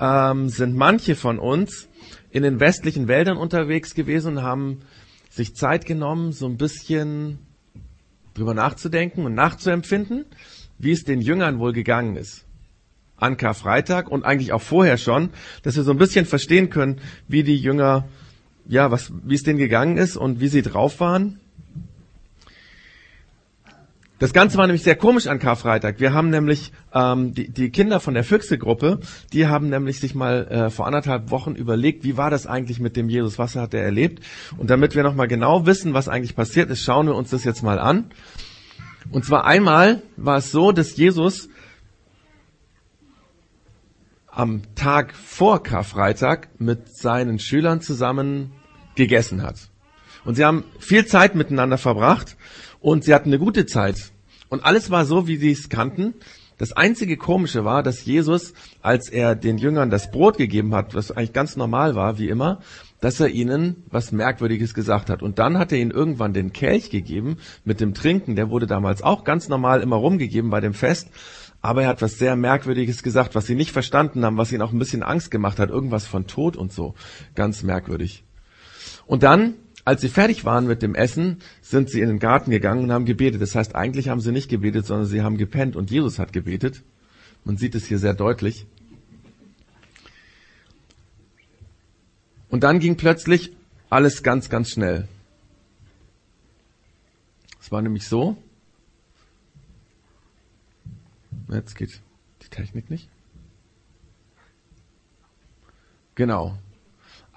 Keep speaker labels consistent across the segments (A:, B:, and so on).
A: ähm, sind manche von uns in den westlichen Wäldern unterwegs gewesen und haben sich Zeit genommen, so ein bisschen drüber nachzudenken und nachzuempfinden, wie es den Jüngern wohl gegangen ist. An Karfreitag und eigentlich auch vorher schon, dass wir so ein bisschen verstehen können, wie die Jünger, ja, was, wie es denen gegangen ist und wie sie drauf waren. Das Ganze war nämlich sehr komisch an Karfreitag. Wir haben nämlich ähm, die, die Kinder von der Füchse-Gruppe, die haben nämlich sich mal äh, vor anderthalb Wochen überlegt, wie war das eigentlich mit dem Jesus, was hat er erlebt? Und damit wir nochmal genau wissen, was eigentlich passiert ist, schauen wir uns das jetzt mal an. Und zwar einmal war es so, dass Jesus am Tag vor Karfreitag mit seinen Schülern zusammen gegessen hat. Und sie haben viel Zeit miteinander verbracht und sie hatten eine gute Zeit. Und alles war so, wie sie es kannten. Das einzige Komische war, dass Jesus, als er den Jüngern das Brot gegeben hat, was eigentlich ganz normal war, wie immer, dass er ihnen was Merkwürdiges gesagt hat. Und dann hat er ihnen irgendwann den Kelch gegeben mit dem Trinken. Der wurde damals auch ganz normal immer rumgegeben bei dem Fest. Aber er hat was sehr Merkwürdiges gesagt, was sie nicht verstanden haben, was ihnen auch ein bisschen Angst gemacht hat. Irgendwas von Tod und so. Ganz merkwürdig. Und dann als sie fertig waren mit dem Essen, sind sie in den Garten gegangen und haben gebetet. Das heißt, eigentlich haben sie nicht gebetet, sondern sie haben gepennt und Jesus hat gebetet. Man sieht es hier sehr deutlich. Und dann ging plötzlich alles ganz, ganz schnell. Es war nämlich so. Jetzt geht die Technik nicht. Genau.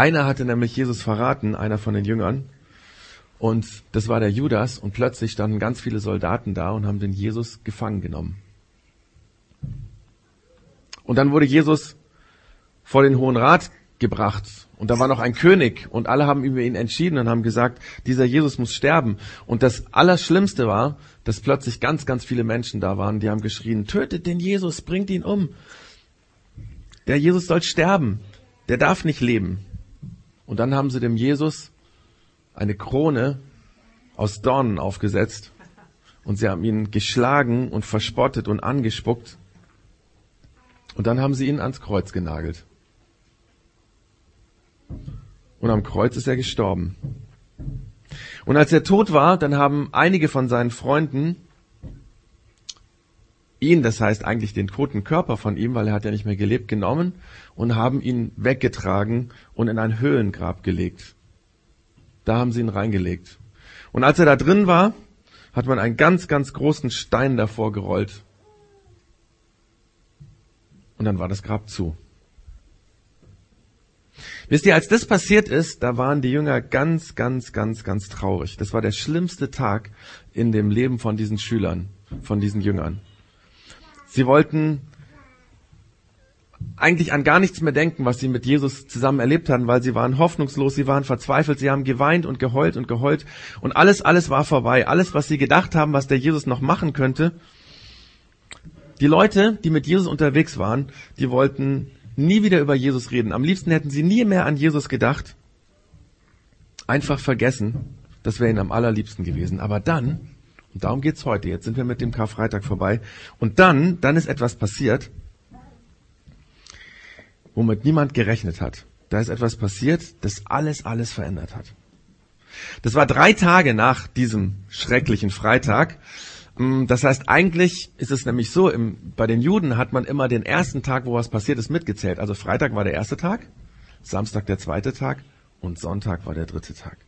A: Einer hatte nämlich Jesus verraten, einer von den Jüngern. Und das war der Judas. Und plötzlich standen ganz viele Soldaten da und haben den Jesus gefangen genommen. Und dann wurde Jesus vor den Hohen Rat gebracht. Und da war noch ein König. Und alle haben über ihn entschieden und haben gesagt, dieser Jesus muss sterben. Und das Allerschlimmste war, dass plötzlich ganz, ganz viele Menschen da waren, die haben geschrien, tötet den Jesus, bringt ihn um. Der Jesus soll sterben. Der darf nicht leben. Und dann haben sie dem Jesus eine Krone aus Dornen aufgesetzt und sie haben ihn geschlagen und verspottet und angespuckt. Und dann haben sie ihn ans Kreuz genagelt. Und am Kreuz ist er gestorben. Und als er tot war, dann haben einige von seinen Freunden ihn, das heißt eigentlich den toten Körper von ihm, weil er hat ja nicht mehr gelebt, genommen und haben ihn weggetragen und in ein Höhlengrab gelegt. Da haben sie ihn reingelegt. Und als er da drin war, hat man einen ganz, ganz großen Stein davor gerollt. Und dann war das Grab zu. Wisst ihr, als das passiert ist, da waren die Jünger ganz, ganz, ganz, ganz traurig. Das war der schlimmste Tag in dem Leben von diesen Schülern, von diesen Jüngern. Sie wollten eigentlich an gar nichts mehr denken, was sie mit Jesus zusammen erlebt hatten, weil sie waren hoffnungslos, sie waren verzweifelt, sie haben geweint und geheult und geheult und alles, alles war vorbei. Alles, was sie gedacht haben, was der Jesus noch machen könnte. Die Leute, die mit Jesus unterwegs waren, die wollten nie wieder über Jesus reden. Am liebsten hätten sie nie mehr an Jesus gedacht. Einfach vergessen. Das wäre ihnen am allerliebsten gewesen. Aber dann und darum geht's heute. Jetzt sind wir mit dem Karfreitag vorbei. Und dann, dann ist etwas passiert, womit niemand gerechnet hat. Da ist etwas passiert, das alles, alles verändert hat. Das war drei Tage nach diesem schrecklichen Freitag. Mm, das heißt, eigentlich ist es nämlich so, im, bei den Juden hat man immer den ersten Tag, wo was passiert ist, mitgezählt. Also Freitag war der erste Tag, Samstag der zweite Tag und Sonntag war der dritte Tag.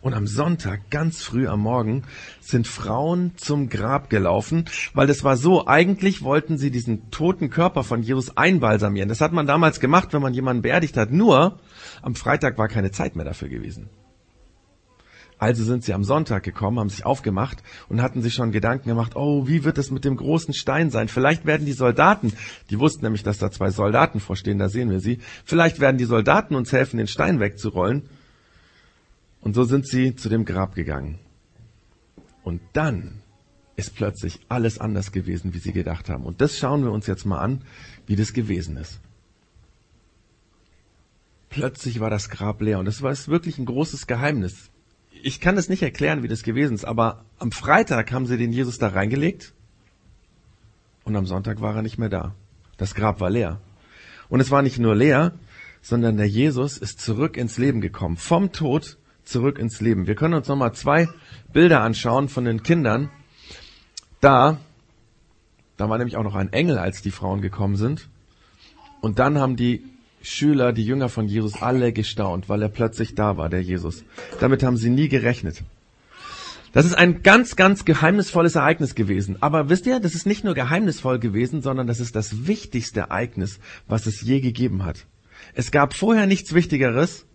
A: Und am Sonntag, ganz früh am Morgen, sind Frauen zum Grab gelaufen, weil es war so, eigentlich wollten sie diesen toten Körper von Jesus einbalsamieren. Das hat man damals gemacht, wenn man jemanden beerdigt hat. Nur, am Freitag war keine Zeit mehr dafür gewesen. Also sind sie am Sonntag gekommen, haben sich aufgemacht und hatten sich schon Gedanken gemacht, oh, wie wird es mit dem großen Stein sein? Vielleicht werden die Soldaten, die wussten nämlich, dass da zwei Soldaten vorstehen, da sehen wir sie, vielleicht werden die Soldaten uns helfen, den Stein wegzurollen. Und so sind sie zu dem Grab gegangen. Und dann ist plötzlich alles anders gewesen, wie sie gedacht haben. Und das schauen wir uns jetzt mal an, wie das gewesen ist. Plötzlich war das Grab leer und das war wirklich ein großes Geheimnis. Ich kann es nicht erklären, wie das gewesen ist, aber am Freitag haben sie den Jesus da reingelegt und am Sonntag war er nicht mehr da. Das Grab war leer. Und es war nicht nur leer, sondern der Jesus ist zurück ins Leben gekommen. Vom Tod zurück ins Leben. Wir können uns nochmal zwei Bilder anschauen von den Kindern. Da, da war nämlich auch noch ein Engel, als die Frauen gekommen sind. Und dann haben die Schüler, die Jünger von Jesus, alle gestaunt, weil er plötzlich da war, der Jesus. Damit haben sie nie gerechnet. Das ist ein ganz, ganz geheimnisvolles Ereignis gewesen. Aber wisst ihr, das ist nicht nur geheimnisvoll gewesen, sondern das ist das wichtigste Ereignis, was es je gegeben hat. Es gab vorher nichts Wichtigeres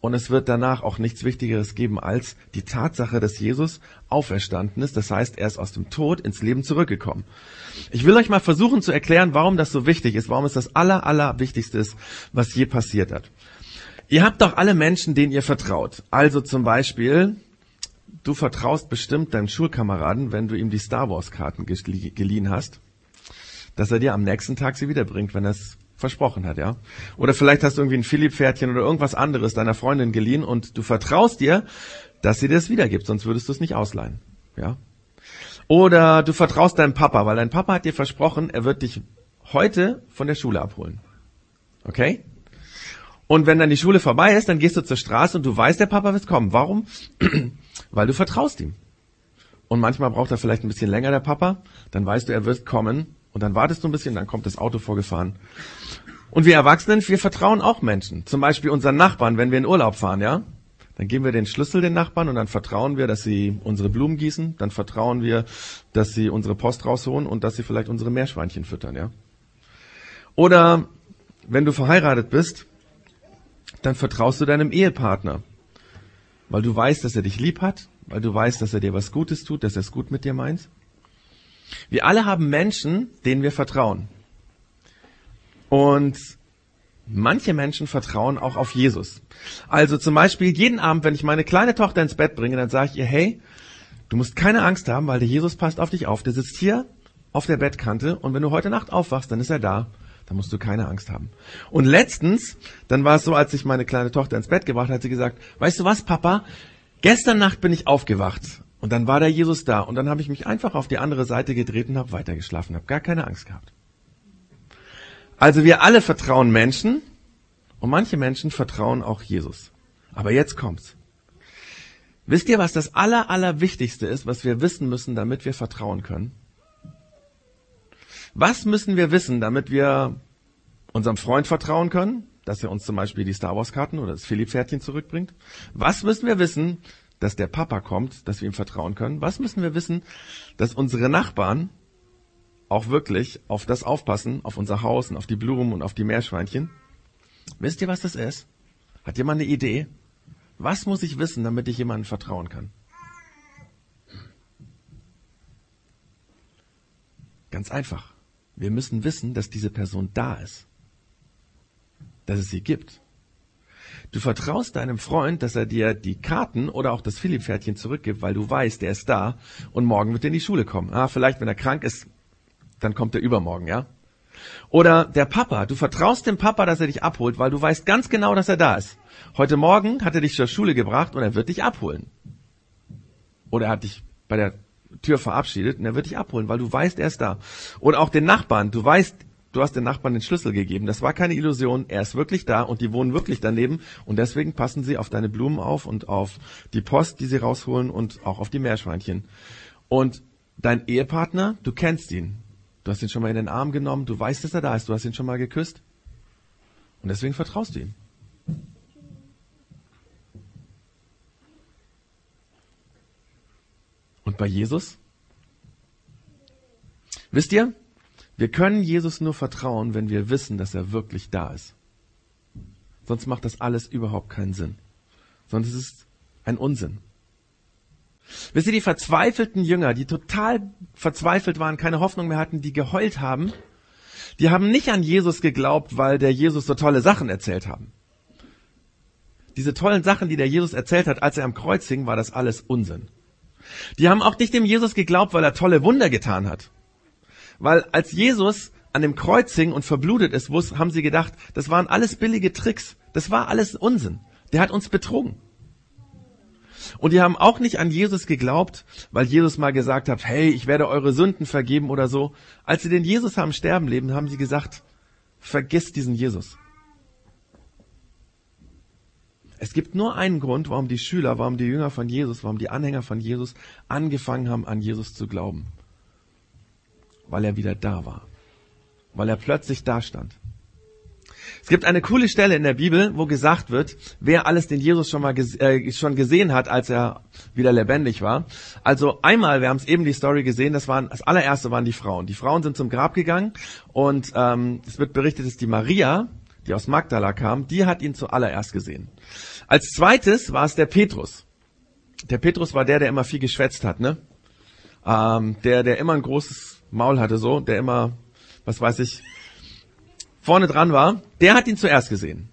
A: und es wird danach auch nichts Wichtigeres geben als die Tatsache, dass Jesus auferstanden ist. Das heißt, er ist aus dem Tod ins Leben zurückgekommen. Ich will euch mal versuchen zu erklären, warum das so wichtig ist, warum es das aller, aller Wichtigste ist, was je passiert hat. Ihr habt doch alle Menschen, denen ihr vertraut. Also zum Beispiel, du vertraust bestimmt deinem Schulkameraden, wenn du ihm die Star Wars Karten geliehen hast, dass er dir am nächsten Tag sie wiederbringt, wenn er es versprochen hat, ja. Oder vielleicht hast du irgendwie ein Philipp-Pferdchen oder irgendwas anderes deiner Freundin geliehen und du vertraust dir, dass sie dir das wiedergibt, sonst würdest du es nicht ausleihen, ja. Oder du vertraust deinem Papa, weil dein Papa hat dir versprochen, er wird dich heute von der Schule abholen. Okay? Und wenn dann die Schule vorbei ist, dann gehst du zur Straße und du weißt, der Papa wird kommen. Warum? weil du vertraust ihm. Und manchmal braucht er vielleicht ein bisschen länger, der Papa. Dann weißt du, er wird kommen. Und dann wartest du ein bisschen, dann kommt das Auto vorgefahren. Und wir Erwachsenen, wir vertrauen auch Menschen. Zum Beispiel unseren Nachbarn, wenn wir in Urlaub fahren, ja? Dann geben wir den Schlüssel den Nachbarn und dann vertrauen wir, dass sie unsere Blumen gießen. Dann vertrauen wir, dass sie unsere Post rausholen und dass sie vielleicht unsere Meerschweinchen füttern, ja? Oder wenn du verheiratet bist, dann vertraust du deinem Ehepartner. Weil du weißt, dass er dich lieb hat, weil du weißt, dass er dir was Gutes tut, dass er es gut mit dir meint. Wir alle haben Menschen, denen wir vertrauen. Und manche Menschen vertrauen auch auf Jesus. Also zum Beispiel jeden Abend, wenn ich meine kleine Tochter ins Bett bringe, dann sage ich ihr, hey, du musst keine Angst haben, weil der Jesus passt auf dich auf. Der sitzt hier auf der Bettkante und wenn du heute Nacht aufwachst, dann ist er da. Da musst du keine Angst haben. Und letztens, dann war es so, als ich meine kleine Tochter ins Bett gebracht, hat sie gesagt, weißt du was, Papa? Gestern Nacht bin ich aufgewacht und dann war der Jesus da und dann habe ich mich einfach auf die andere Seite gedreht und habe weitergeschlafen, habe gar keine Angst gehabt. Also wir alle vertrauen Menschen und manche Menschen vertrauen auch Jesus. Aber jetzt kommt's. Wisst ihr, was das aller, aller Wichtigste ist, was wir wissen müssen, damit wir vertrauen können? Was müssen wir wissen, damit wir unserem Freund vertrauen können, dass er uns zum Beispiel die Star Wars Karten oder das Philipp-Pferdchen zurückbringt? Was müssen wir wissen, dass der Papa kommt, dass wir ihm vertrauen können? Was müssen wir wissen, dass unsere Nachbarn auch wirklich auf das aufpassen, auf unser Haus und auf die Blumen und auf die Meerschweinchen? Wisst ihr, was das ist? Hat jemand eine Idee? Was muss ich wissen, damit ich jemandem vertrauen kann? Ganz einfach. Wir müssen wissen, dass diese Person da ist. Dass es sie gibt. Du vertraust deinem Freund, dass er dir die Karten oder auch das Philipp-Pferdchen zurückgibt, weil du weißt, der ist da und morgen wird er in die Schule kommen. Ah, vielleicht, wenn er krank ist, dann kommt er übermorgen, ja? Oder der Papa, du vertraust dem Papa, dass er dich abholt, weil du weißt ganz genau, dass er da ist. Heute Morgen hat er dich zur Schule gebracht und er wird dich abholen. Oder er hat dich bei der Tür verabschiedet und er wird dich abholen, weil du weißt, er ist da. Oder auch den Nachbarn, du weißt, du hast den Nachbarn den Schlüssel gegeben. Das war keine Illusion, er ist wirklich da und die wohnen wirklich daneben und deswegen passen sie auf deine Blumen auf und auf die Post, die sie rausholen und auch auf die Meerschweinchen. Und dein Ehepartner, du kennst ihn. Du hast ihn schon mal in den Arm genommen, du weißt, dass er da ist, du hast ihn schon mal geküsst und deswegen vertraust du ihm. Und bei Jesus? Wisst ihr, wir können Jesus nur vertrauen, wenn wir wissen, dass er wirklich da ist. Sonst macht das alles überhaupt keinen Sinn. Sonst ist es ein Unsinn. Wisst ihr, die verzweifelten Jünger, die total verzweifelt waren, keine Hoffnung mehr hatten, die geheult haben, die haben nicht an Jesus geglaubt, weil der Jesus so tolle Sachen erzählt haben. Diese tollen Sachen, die der Jesus erzählt hat, als er am Kreuz hing, war das alles Unsinn. Die haben auch nicht dem Jesus geglaubt, weil er tolle Wunder getan hat. Weil als Jesus an dem Kreuz hing und verblutet ist, haben sie gedacht, das waren alles billige Tricks. Das war alles Unsinn. Der hat uns betrogen. Und die haben auch nicht an Jesus geglaubt, weil Jesus mal gesagt hat, hey, ich werde eure Sünden vergeben oder so. Als sie den Jesus haben sterben leben, haben sie gesagt, vergisst diesen Jesus. Es gibt nur einen Grund, warum die Schüler, warum die Jünger von Jesus, warum die Anhänger von Jesus angefangen haben, an Jesus zu glauben. Weil er wieder da war. Weil er plötzlich da stand. Es gibt eine coole Stelle in der Bibel, wo gesagt wird, wer alles den Jesus schon mal ges äh, schon gesehen hat, als er wieder lebendig war. Also einmal, wir haben es eben die Story gesehen, das waren das allererste waren die Frauen. Die Frauen sind zum Grab gegangen und ähm, es wird berichtet, dass die Maria, die aus Magdala kam, die hat ihn zuallererst gesehen. Als zweites war es der Petrus. Der Petrus war der, der immer viel geschwätzt hat, ne? Ähm, der, der immer ein großes Maul hatte, so, der immer, was weiß ich, vorne dran war. Der hat ihn zuerst gesehen.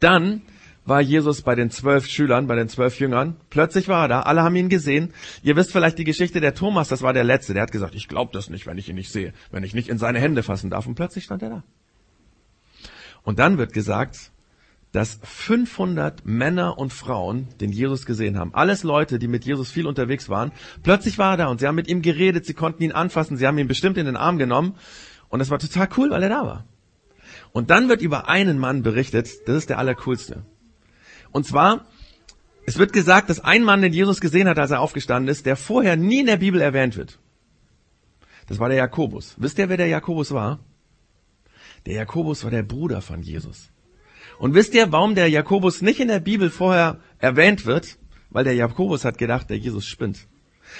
A: Dann war Jesus bei den zwölf Schülern, bei den zwölf Jüngern. Plötzlich war er da, alle haben ihn gesehen. Ihr wisst vielleicht die Geschichte der Thomas, das war der Letzte. Der hat gesagt, ich glaube das nicht, wenn ich ihn nicht sehe, wenn ich nicht in seine Hände fassen darf. Und plötzlich stand er da. Und dann wird gesagt, dass 500 Männer und Frauen den Jesus gesehen haben. Alles Leute, die mit Jesus viel unterwegs waren. Plötzlich war er da und sie haben mit ihm geredet, sie konnten ihn anfassen, sie haben ihn bestimmt in den Arm genommen. Und das war total cool, weil er da war. Und dann wird über einen Mann berichtet, das ist der allercoolste. Und zwar, es wird gesagt, dass ein Mann, den Jesus gesehen hat, als er aufgestanden ist, der vorher nie in der Bibel erwähnt wird. Das war der Jakobus. Wisst ihr, wer der Jakobus war? Der Jakobus war der Bruder von Jesus. Und wisst ihr, warum der Jakobus nicht in der Bibel vorher erwähnt wird? Weil der Jakobus hat gedacht, der Jesus spinnt.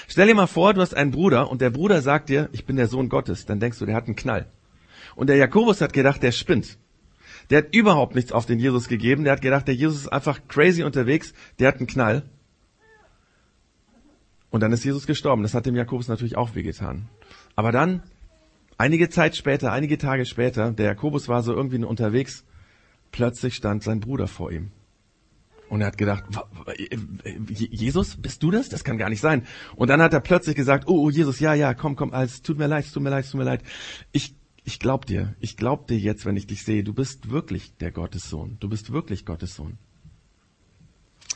A: Stell dir mal vor, du hast einen Bruder und der Bruder sagt dir, ich bin der Sohn Gottes. Dann denkst du, der hat einen Knall. Und der Jakobus hat gedacht, der spinnt. Der hat überhaupt nichts auf den Jesus gegeben. Der hat gedacht, der Jesus ist einfach crazy unterwegs. Der hat einen Knall. Und dann ist Jesus gestorben. Das hat dem Jakobus natürlich auch wehgetan. Aber dann Einige Zeit später, einige Tage später, der Jakobus war so irgendwie unterwegs, plötzlich stand sein Bruder vor ihm. Und er hat gedacht, Jesus, bist du das? Das kann gar nicht sein. Und dann hat er plötzlich gesagt, oh, oh Jesus, ja, ja, komm, komm, alles, tut mir leid, tut mir leid, tut mir leid. Ich, ich glaub dir, ich glaub dir jetzt, wenn ich dich sehe, du bist wirklich der Gottessohn. Du bist wirklich Gottes Sohn.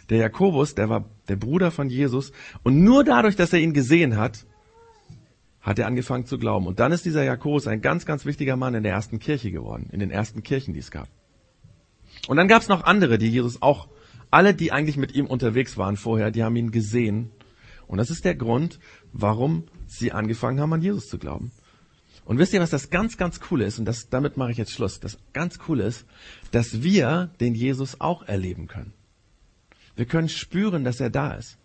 A: Der Jakobus, der war der Bruder von Jesus. Und nur dadurch, dass er ihn gesehen hat, hat er angefangen zu glauben. Und dann ist dieser Jakobus ein ganz, ganz wichtiger Mann in der ersten Kirche geworden, in den ersten Kirchen, die es gab. Und dann gab es noch andere, die Jesus auch, alle, die eigentlich mit ihm unterwegs waren vorher, die haben ihn gesehen. Und das ist der Grund, warum sie angefangen haben, an Jesus zu glauben. Und wisst ihr, was das ganz, ganz coole ist? Und das, damit mache ich jetzt Schluss. Das ganz coole ist, dass wir den Jesus auch erleben können. Wir können spüren, dass er da ist.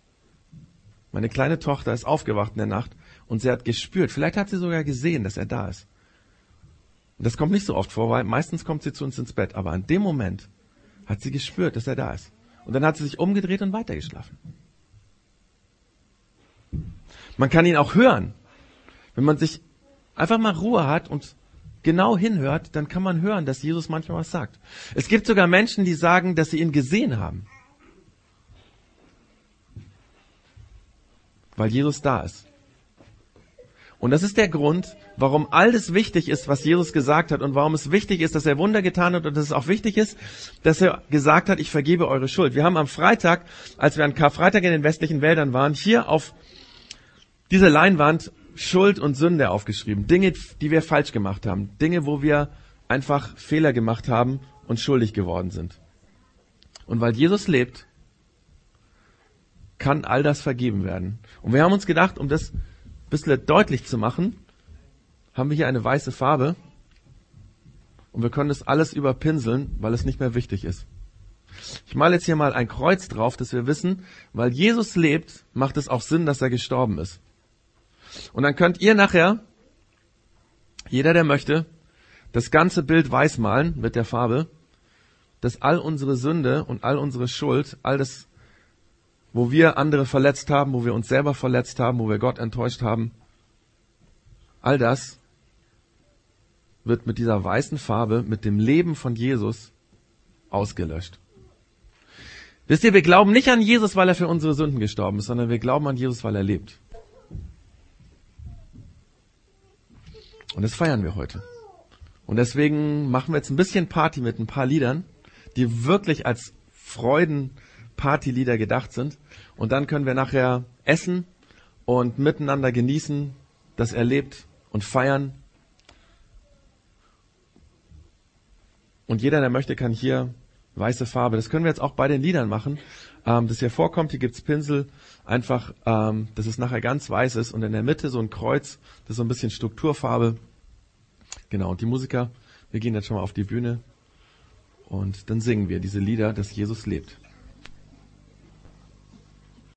A: Meine kleine Tochter ist aufgewacht in der Nacht und sie hat gespürt, vielleicht hat sie sogar gesehen, dass er da ist. Das kommt nicht so oft vor, weil meistens kommt sie zu uns ins Bett. Aber an dem Moment hat sie gespürt, dass er da ist. Und dann hat sie sich umgedreht und weitergeschlafen. Man kann ihn auch hören. Wenn man sich einfach mal Ruhe hat und genau hinhört, dann kann man hören, dass Jesus manchmal was sagt. Es gibt sogar Menschen, die sagen, dass sie ihn gesehen haben. Weil Jesus da ist. Und das ist der Grund, warum alles wichtig ist, was Jesus gesagt hat und warum es wichtig ist, dass er Wunder getan hat und dass es auch wichtig ist, dass er gesagt hat, ich vergebe eure Schuld. Wir haben am Freitag, als wir an Karfreitag in den westlichen Wäldern waren, hier auf dieser Leinwand Schuld und Sünde aufgeschrieben. Dinge, die wir falsch gemacht haben. Dinge, wo wir einfach Fehler gemacht haben und schuldig geworden sind. Und weil Jesus lebt, kann all das vergeben werden. Und wir haben uns gedacht, um das bisschen deutlich zu machen, haben wir hier eine weiße Farbe und wir können das alles überpinseln, weil es nicht mehr wichtig ist. Ich male jetzt hier mal ein Kreuz drauf, dass wir wissen, weil Jesus lebt, macht es auch Sinn, dass er gestorben ist. Und dann könnt ihr nachher, jeder der möchte, das ganze Bild weiß malen mit der Farbe, dass all unsere Sünde und all unsere Schuld, all das wo wir andere verletzt haben, wo wir uns selber verletzt haben, wo wir Gott enttäuscht haben. All das wird mit dieser weißen Farbe, mit dem Leben von Jesus ausgelöscht. Wisst ihr, wir glauben nicht an Jesus, weil er für unsere Sünden gestorben ist, sondern wir glauben an Jesus, weil er lebt. Und das feiern wir heute. Und deswegen machen wir jetzt ein bisschen Party mit ein paar Liedern, die wirklich als Freuden Partylieder gedacht sind. Und dann können wir nachher essen und miteinander genießen, das erlebt und feiern. Und jeder, der möchte, kann hier weiße Farbe. Das können wir jetzt auch bei den Liedern machen. Ähm, das hier vorkommt, hier gibt's Pinsel, einfach, ähm, dass es nachher ganz weiß ist und in der Mitte so ein Kreuz, das ist so ein bisschen Strukturfarbe. Genau, und die Musiker, wir gehen jetzt schon mal auf die Bühne und dann singen wir diese Lieder, dass Jesus lebt.